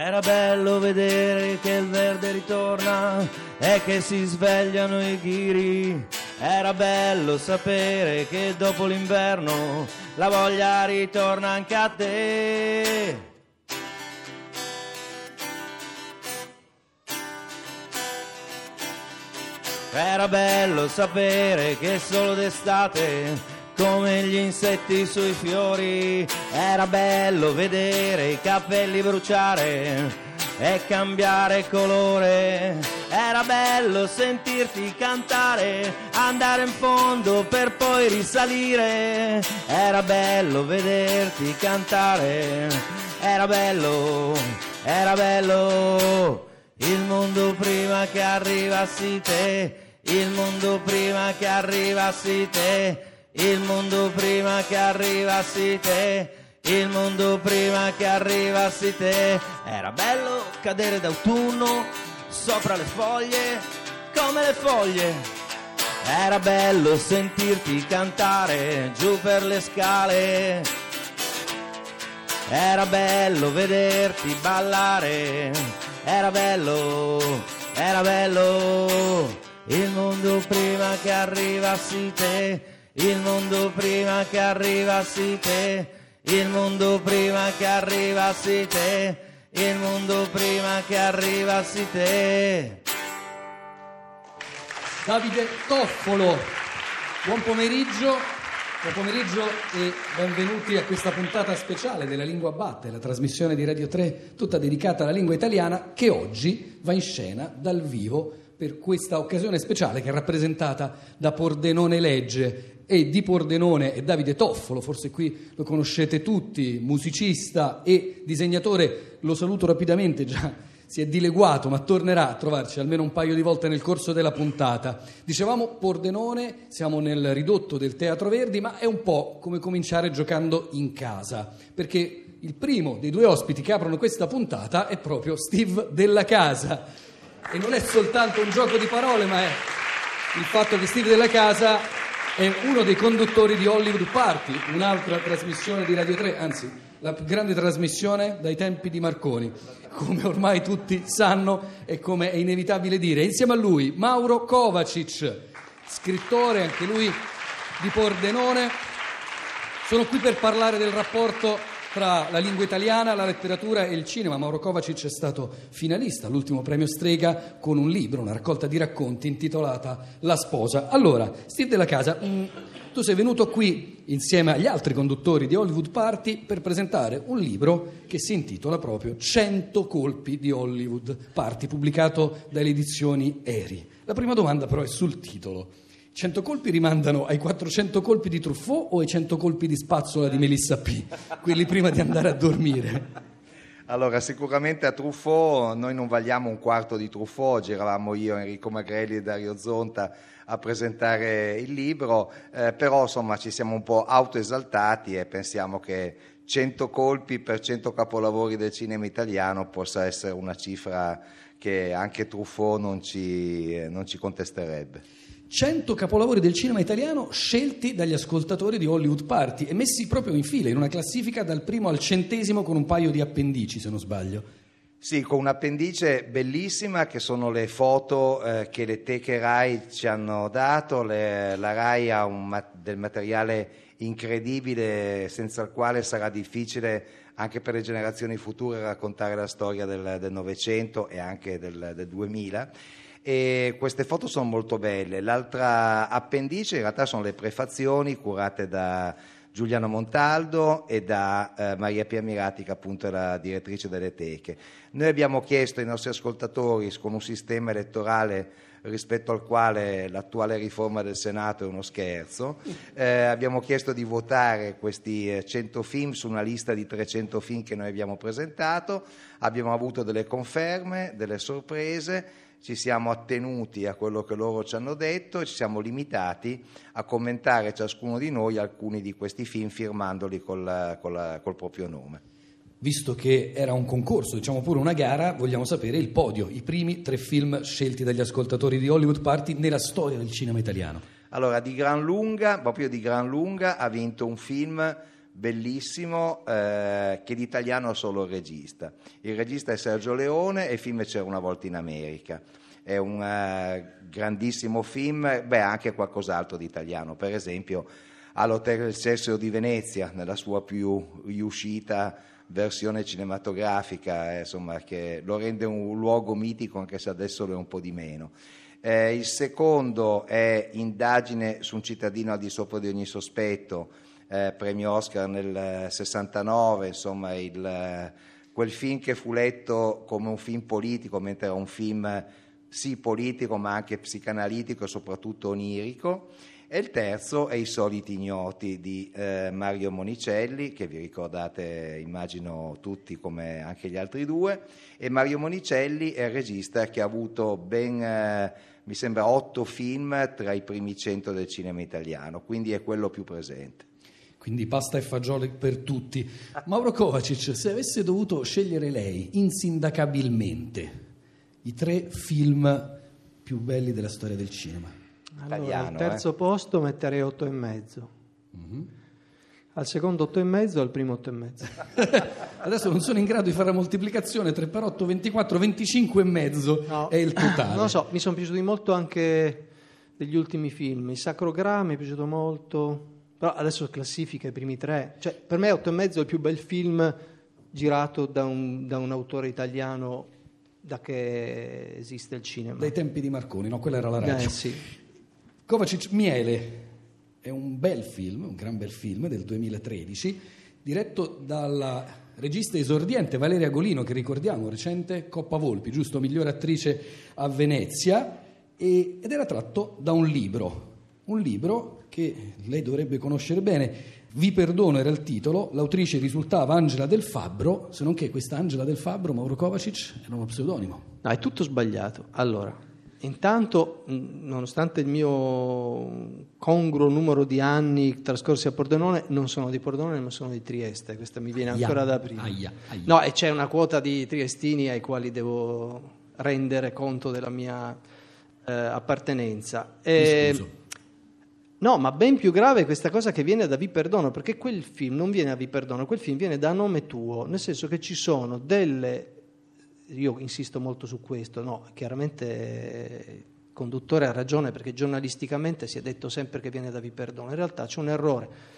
Era bello vedere che il verde ritorna e che si svegliano i ghiri. Era bello sapere che dopo l'inverno la voglia ritorna anche a te. Era bello sapere che solo d'estate come gli insetti sui fiori. Era bello vedere i capelli bruciare e cambiare colore. Era bello sentirti cantare, andare in fondo per poi risalire. Era bello vederti cantare. Era bello, era bello. Il mondo prima che arrivassi te, il mondo prima che arrivassi te il mondo prima che arrivassi te, il mondo prima che arrivassi te. Era bello cadere d'autunno sopra le foglie, come le foglie. Era bello sentirti cantare giù per le scale. Era bello vederti ballare. Era bello, era bello. Il mondo prima che arrivassi te il mondo prima che arrivassi te, il mondo prima che arrivassi te, il mondo prima che arrivassi te. Davide Toffolo, buon pomeriggio. Buon pomeriggio e benvenuti a questa puntata speciale della Lingua Batte, la trasmissione di Radio 3 tutta dedicata alla lingua italiana che oggi va in scena dal vivo per questa occasione speciale che è rappresentata da Pordenone Legge e di Pordenone e Davide Toffolo, forse qui lo conoscete tutti, musicista e disegnatore, lo saluto rapidamente, già si è dileguato, ma tornerà a trovarci almeno un paio di volte nel corso della puntata. Dicevamo Pordenone, siamo nel ridotto del Teatro Verdi, ma è un po' come cominciare giocando in casa, perché il primo dei due ospiti che aprono questa puntata è proprio Steve della Casa. E non è soltanto un gioco di parole, ma è il fatto che Steve della Casa è uno dei conduttori di Hollywood Party, un'altra trasmissione di Radio 3, anzi la più grande trasmissione dai tempi di Marconi, come ormai tutti sanno e come è inevitabile dire. Insieme a lui Mauro Kovacic, scrittore anche lui di Pordenone. Sono qui per parlare del rapporto tra la lingua italiana, la letteratura e il cinema. Mauro Kovacic è stato finalista all'ultimo premio Strega con un libro, una raccolta di racconti intitolata La sposa. Allora, Steve della Casa, mm, tu sei venuto qui insieme agli altri conduttori di Hollywood Party per presentare un libro che si intitola proprio 100 colpi di Hollywood Party, pubblicato dalle edizioni Eri. La prima domanda però è sul titolo. 100 colpi rimandano ai 400 colpi di Truffaut o ai 100 colpi di spazzola di Melissa P, quelli prima di andare a dormire? Allora, sicuramente a Truffaut noi non valiamo un quarto di Truffaut, oggi eravamo io, Enrico Magrelli e Dario Zonta a presentare il libro, eh, però insomma ci siamo un po' autoesaltati e pensiamo che 100 colpi per 100 capolavori del cinema italiano possa essere una cifra che anche Truffaut non ci, non ci contesterebbe. 100 capolavori del cinema italiano scelti dagli ascoltatori di Hollywood Party e messi proprio in fila in una classifica dal primo al centesimo con un paio di appendici, se non sbaglio. Sì, con un'appendice bellissima che sono le foto eh, che le teche RAI ci hanno dato. Le, la RAI ha un, del materiale incredibile senza il quale sarà difficile anche per le generazioni future raccontare la storia del Novecento e anche del, del 2000 e queste foto sono molto belle. L'altra appendice in realtà sono le prefazioni curate da Giuliano Montaldo e da eh, Maria Pia Mirati che appunto è la direttrice delle teche. Noi abbiamo chiesto ai nostri ascoltatori con un sistema elettorale rispetto al quale l'attuale riforma del Senato è uno scherzo. Eh, abbiamo chiesto di votare questi 100 eh, film su una lista di 300 film che noi abbiamo presentato, abbiamo avuto delle conferme, delle sorprese ci siamo attenuti a quello che loro ci hanno detto e ci siamo limitati a commentare ciascuno di noi alcuni di questi film firmandoli col, col, col proprio nome. Visto che era un concorso, diciamo pure una gara, vogliamo sapere il podio, i primi tre film scelti dagli ascoltatori di Hollywood Party nella storia del cinema italiano. Allora, di gran lunga, proprio di gran lunga, ha vinto un film bellissimo eh, che d'italiano ha solo il regista. Il regista è Sergio Leone e il film C'era una volta in America. È un uh, grandissimo film, beh anche qualcos'altro di italiano, per esempio all'Hotel Excelsior di Venezia, nella sua più riuscita versione cinematografica, eh, insomma, che lo rende un luogo mitico anche se adesso lo è un po' di meno. Eh, il secondo è Indagine su un cittadino al di sopra di ogni sospetto, eh, premio Oscar nel 69, insomma il, quel film che fu letto come un film politico, mentre era un film sì politico ma anche psicanalitico e soprattutto onirico. E il terzo è I soliti ignoti di eh, Mario Monicelli, che vi ricordate immagino tutti come anche gli altri due. E Mario Monicelli è il regista che ha avuto ben, eh, mi sembra, otto film tra i primi cento del cinema italiano, quindi è quello più presente. Quindi pasta e fagioli per tutti. Mauro Kovacic, se avesse dovuto scegliere lei insindacabilmente i tre film più belli della storia del cinema, allora, Italiano, al terzo eh. posto metterei otto e mezzo. Mm-hmm. Al secondo otto e mezzo, al primo otto e mezzo. Adesso non sono in grado di fare la moltiplicazione 3 per 8, 24, 25 e mezzo No. è il totale. Non lo so, mi sono piaciuti molto anche degli ultimi film. Il Sacro Gra mi è piaciuto molto, però adesso classifica i primi tre. Cioè, per me otto e mezzo è il più bel film girato da un, da un autore italiano da che esiste il cinema. Dai tempi di Marconi, no? Quella era la radio. Eh, sì. Kovacic Miele è un bel film, un gran bel film del 2013, diretto dalla regista esordiente Valeria Golino, che ricordiamo, recente Coppa Volpi, giusto? Migliore attrice a Venezia, e- ed era tratto da un libro, un libro che lei dovrebbe conoscere bene. Vi perdono era il titolo, l'autrice risultava Angela Del Fabbro, se non che questa Angela Del Fabbro, Mauro Kovacic, era uno pseudonimo. No, è tutto sbagliato. Allora, intanto, mh, nonostante il mio congruo numero di anni trascorsi a Pordenone, non sono di Pordenone, ma sono di Trieste. Questa mi viene Aia, ancora da prima. aia, aia. No, e c'è una quota di triestini ai quali devo rendere conto della mia eh, appartenenza. Mi E- scuso. No, ma ben più grave è questa cosa che viene da Vi perdono, perché quel film non viene da Vi perdono, quel film viene da nome tuo, nel senso che ci sono delle io insisto molto su questo, no, chiaramente eh, il conduttore ha ragione perché giornalisticamente si è detto sempre che viene da Vi perdono, in realtà c'è un errore.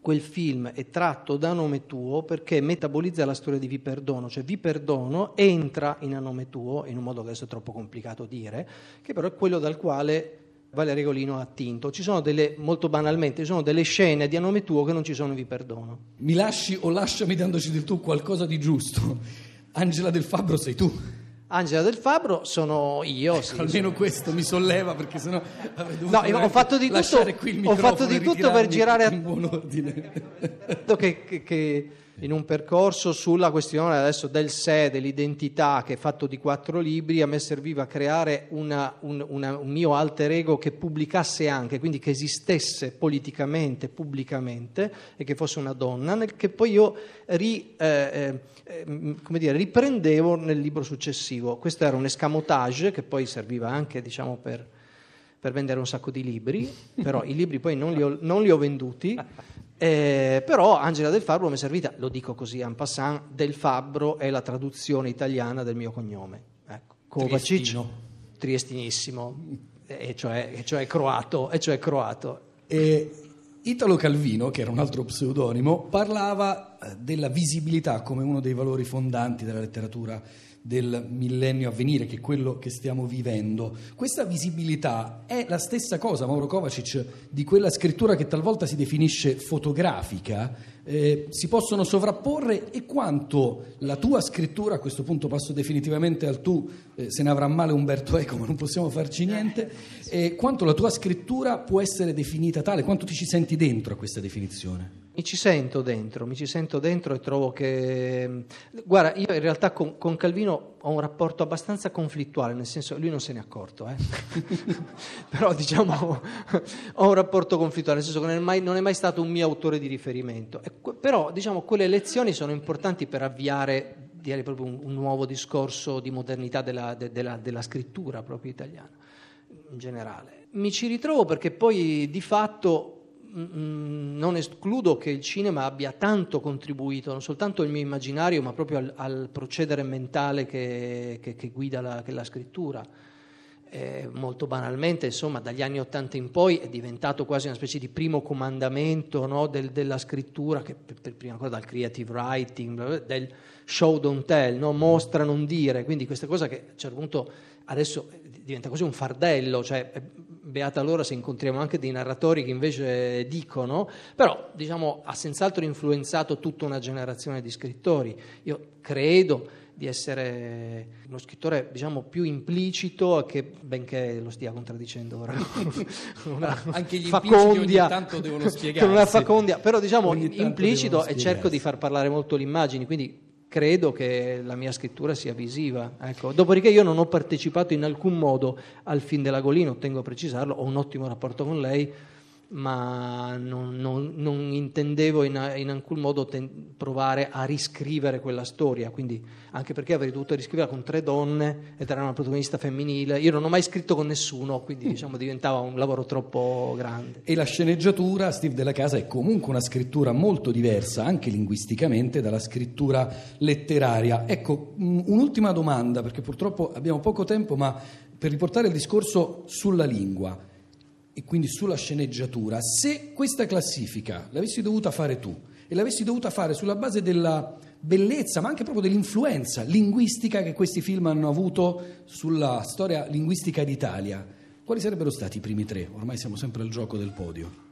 Quel film è tratto da nome tuo perché metabolizza la storia di Vi perdono, cioè Vi perdono entra in a nome tuo in un modo che adesso è troppo complicato dire, che però è quello dal quale Valerio Regolino ha attinto. Ci sono delle, molto banalmente, ci sono delle scene di a nome tuo che non ci sono Vi perdono. Mi lasci o lasciami dandoci del tu qualcosa di giusto. Angela del Fabbro sei tu. Angela del Fabbro sono io, sì, Almeno questo mi solleva perché sennò avrei dovuto No, ho fatto di tutto- ho fatto di tutto per girare a- in buon ordine. Che, che- che in un percorso sulla questione adesso del sé, dell'identità, che è fatto di quattro libri, a me serviva creare una- un, una- un mio alter ego che pubblicasse anche, quindi che esistesse politicamente, pubblicamente, e che fosse una donna, nel che poi io ri- eh, eh, come dire, riprendevo nel libro successivo. Questo era un escamotage che poi serviva anche diciamo, per per vendere un sacco di libri, però i libri poi non li ho, non li ho venduti, eh, però Angela del Fabbro mi è servita, lo dico così en passant, del Fabbro è la traduzione italiana del mio cognome. Ecco. Kovacic, triestinissimo, e cioè, e cioè croato, e cioè croato. E Italo Calvino, che era un altro pseudonimo, parlava eh, della visibilità come uno dei valori fondanti della letteratura del millennio a venire, che è quello che stiamo vivendo. Questa visibilità è la stessa cosa, Mauro Kovacic, di quella scrittura che talvolta si definisce fotografica. Eh, si possono sovrapporre e quanto la tua scrittura, a questo punto passo definitivamente al tu, eh, se ne avrà male Umberto Eco, ma non possiamo farci niente, e quanto la tua scrittura può essere definita tale, quanto ti ci senti dentro a questa definizione? Mi ci sento dentro, mi ci sento dentro e trovo che... Guarda, io in realtà con, con Calvino ho un rapporto abbastanza conflittuale, nel senso lui non se ne è accorto, eh. però diciamo ho un rapporto conflittuale, nel senso che non è mai, non è mai stato un mio autore di riferimento. E però diciamo quelle lezioni sono importanti per avviare direi proprio un, un nuovo discorso di modernità della, de- della- della scrittura proprio italiana in generale. Mi ci ritrovo perché poi di fatto non escludo che il cinema abbia tanto contribuito, non soltanto al mio immaginario, ma proprio al, al procedere mentale che, che, che guida la, che la scrittura. Eh, molto banalmente, insomma, dagli anni Ottanta in poi è diventato quasi una specie di primo comandamento no, del, della scrittura, che per, per, prima cosa dal creative writing, del show don't tell, no? mostra non dire, quindi questa cosa che a un certo punto adesso diventa quasi un fardello, cioè beata allora se incontriamo anche dei narratori che invece dicono, però diciamo ha senz'altro influenzato tutta una generazione di scrittori. Io credo di essere uno scrittore diciamo più implicito che benché lo stia contraddicendo ora una anche gli facondia, ogni tanto devono spiegarsi. Una facondia. Però diciamo implicito e cerco di far parlare molto le immagini quindi credo che la mia scrittura sia visiva. Ecco. Dopodiché io non ho partecipato in alcun modo al film della Golino, tengo a precisarlo, ho un ottimo rapporto con lei, ma non, non, non intendevo in, in, alcun modo ten, provare a riscrivere quella storia, quindi anche perché avrei dovuto riscriverla con tre donne ed era una protagonista femminile, io non ho mai scritto con nessuno, quindi diciamo diventava un lavoro troppo grande. E la sceneggiatura, Steve della Casa, è comunque una scrittura molto diversa, anche linguisticamente, dalla scrittura letteraria. Ecco, un'ultima domanda, perché purtroppo abbiamo poco tempo, ma per riportare il discorso sulla lingua e quindi sulla sceneggiatura, se questa classifica l'avessi dovuta fare tu e l'avessi dovuta fare sulla base della bellezza, ma anche proprio dell'influenza linguistica che questi film hanno avuto sulla storia linguistica d'Italia, quali sarebbero stati i primi tre? Ormai siamo sempre al gioco del podio.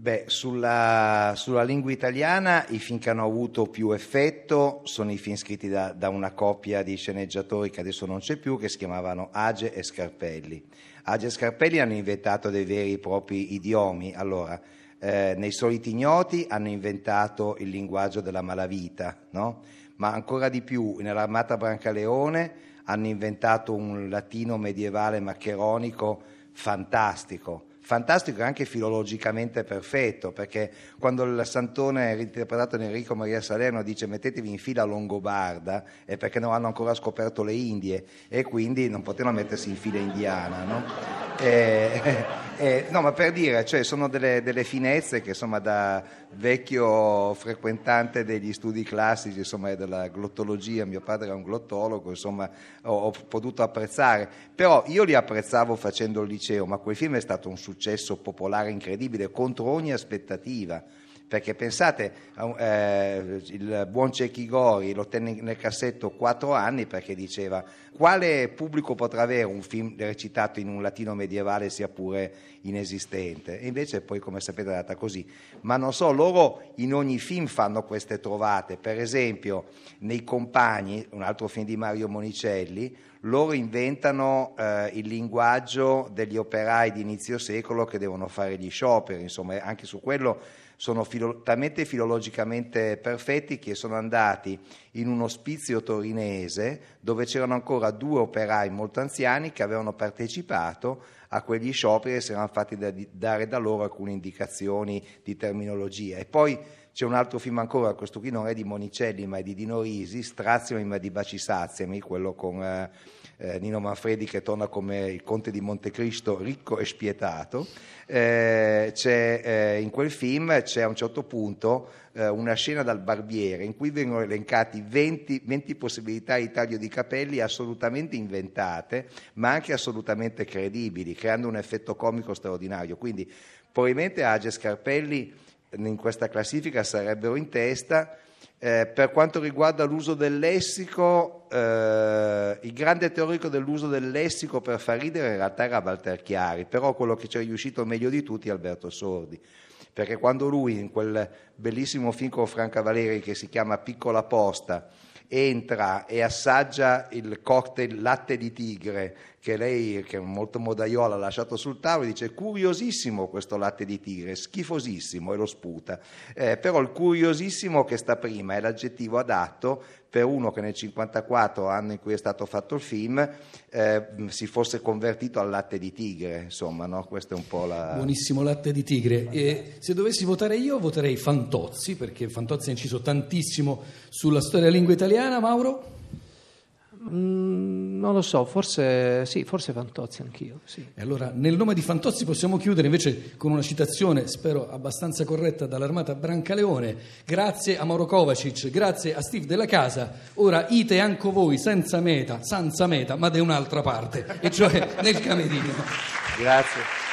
Beh, sulla, sulla, lingua italiana i film che hanno avuto più effetto sono i film scritti da, da, una coppia di sceneggiatori che adesso non c'è più, che si chiamavano Age e Scarpelli. Age e Scarpelli hanno inventato dei veri e propri idiomi. Allora, eh, nei soliti ignoti hanno inventato il linguaggio della malavita, no? ma ancora di più nell'armata Brancaleone hanno inventato un latino medievale maccheronico fantastico fantastico e anche filologicamente perfetto, perché quando il Santone è interpretato da Enrico Maria Salerno dice mettetevi in fila longobarda è perché non hanno ancora scoperto le Indie e quindi non potevano mettersi in fila indiana. No? E, e, no, ma per dire, cioè, sono delle, delle, finezze che insomma da vecchio frequentante degli studi classici, insomma della glottologia, mio padre era un glottologo, insomma ho, ho potuto apprezzare, però io li apprezzavo facendo il liceo, ma quel film è stato un successo popolare incredibile contro ogni aspettativa perché pensate, eh, il buon Cecchi Gori lo tenne nel cassetto quattro anni perché diceva quale pubblico potrà avere un film recitato in un latino medievale sia pure inesistente? E invece poi come sapete è andata così. Ma non so, loro in ogni film fanno queste trovate, per esempio nei Compagni, un altro film di Mario Monicelli, loro inventano eh, il linguaggio degli operai di inizio secolo che devono fare gli scioperi, insomma anche su quello sono filo- talmente filologicamente perfetti che sono andati in un ospizio torinese dove c'erano ancora due operai molto anziani che avevano partecipato a quegli scioperi e si erano fatti da, dare da loro alcune indicazioni di terminologia. E poi c'è un altro film ancora, questo qui non è di Monicelli ma è di Dino Risi, Straziami ma di Bacisaziami, quello con... Eh, eh, Nino Manfredi che torna come il conte di Montecristo ricco e spietato, eh, eh, in quel film c'è a un certo punto eh, una scena dal barbiere in cui vengono elencati 20, 20 possibilità di taglio di capelli assolutamente inventate, ma anche assolutamente credibili, creando un effetto comico straordinario. Quindi probabilmente Age Scarpelli in questa classifica sarebbero in testa eh, per quanto riguarda l'uso del lessico, eh, il grande teorico dell'uso del lessico per far ridere in realtà era Walter Chiari, però quello che ci è riuscito meglio di tutti è Alberto Sordi, perché quando lui in quel bellissimo film con Franca Valeri che si chiama Piccola Posta entra e assaggia il cocktail latte di tigre che lei, che è molto modaiola, ha lasciato sul tavolo e dice curiosissimo questo latte di tigre, schifosissimo e lo sputa. Eh, però il curiosissimo che sta prima è l'aggettivo adatto per uno che nel 1954, anno in cui è stato fatto il film, eh, si fosse convertito al latte di tigre, insomma, no? Questo è un po' la... Buonissimo latte di tigre. E se dovessi votare io, voterei Fantozzi, perché Fantozzi ha inciso tantissimo sulla storia della lingua italiana. Mauro? Mm, non lo so, forse sì, forse Fantozzi anch'io. Sì. E allora, nel nome di Fantozzi possiamo chiudere invece con una citazione, spero abbastanza corretta, dall'armata Brancaleone. Grazie a Mauro Kovacic, grazie a Steve della Casa. Ora ite anche voi senza meta, senza meta, ma da un'altra parte, e cioè nel camerino. Grazie.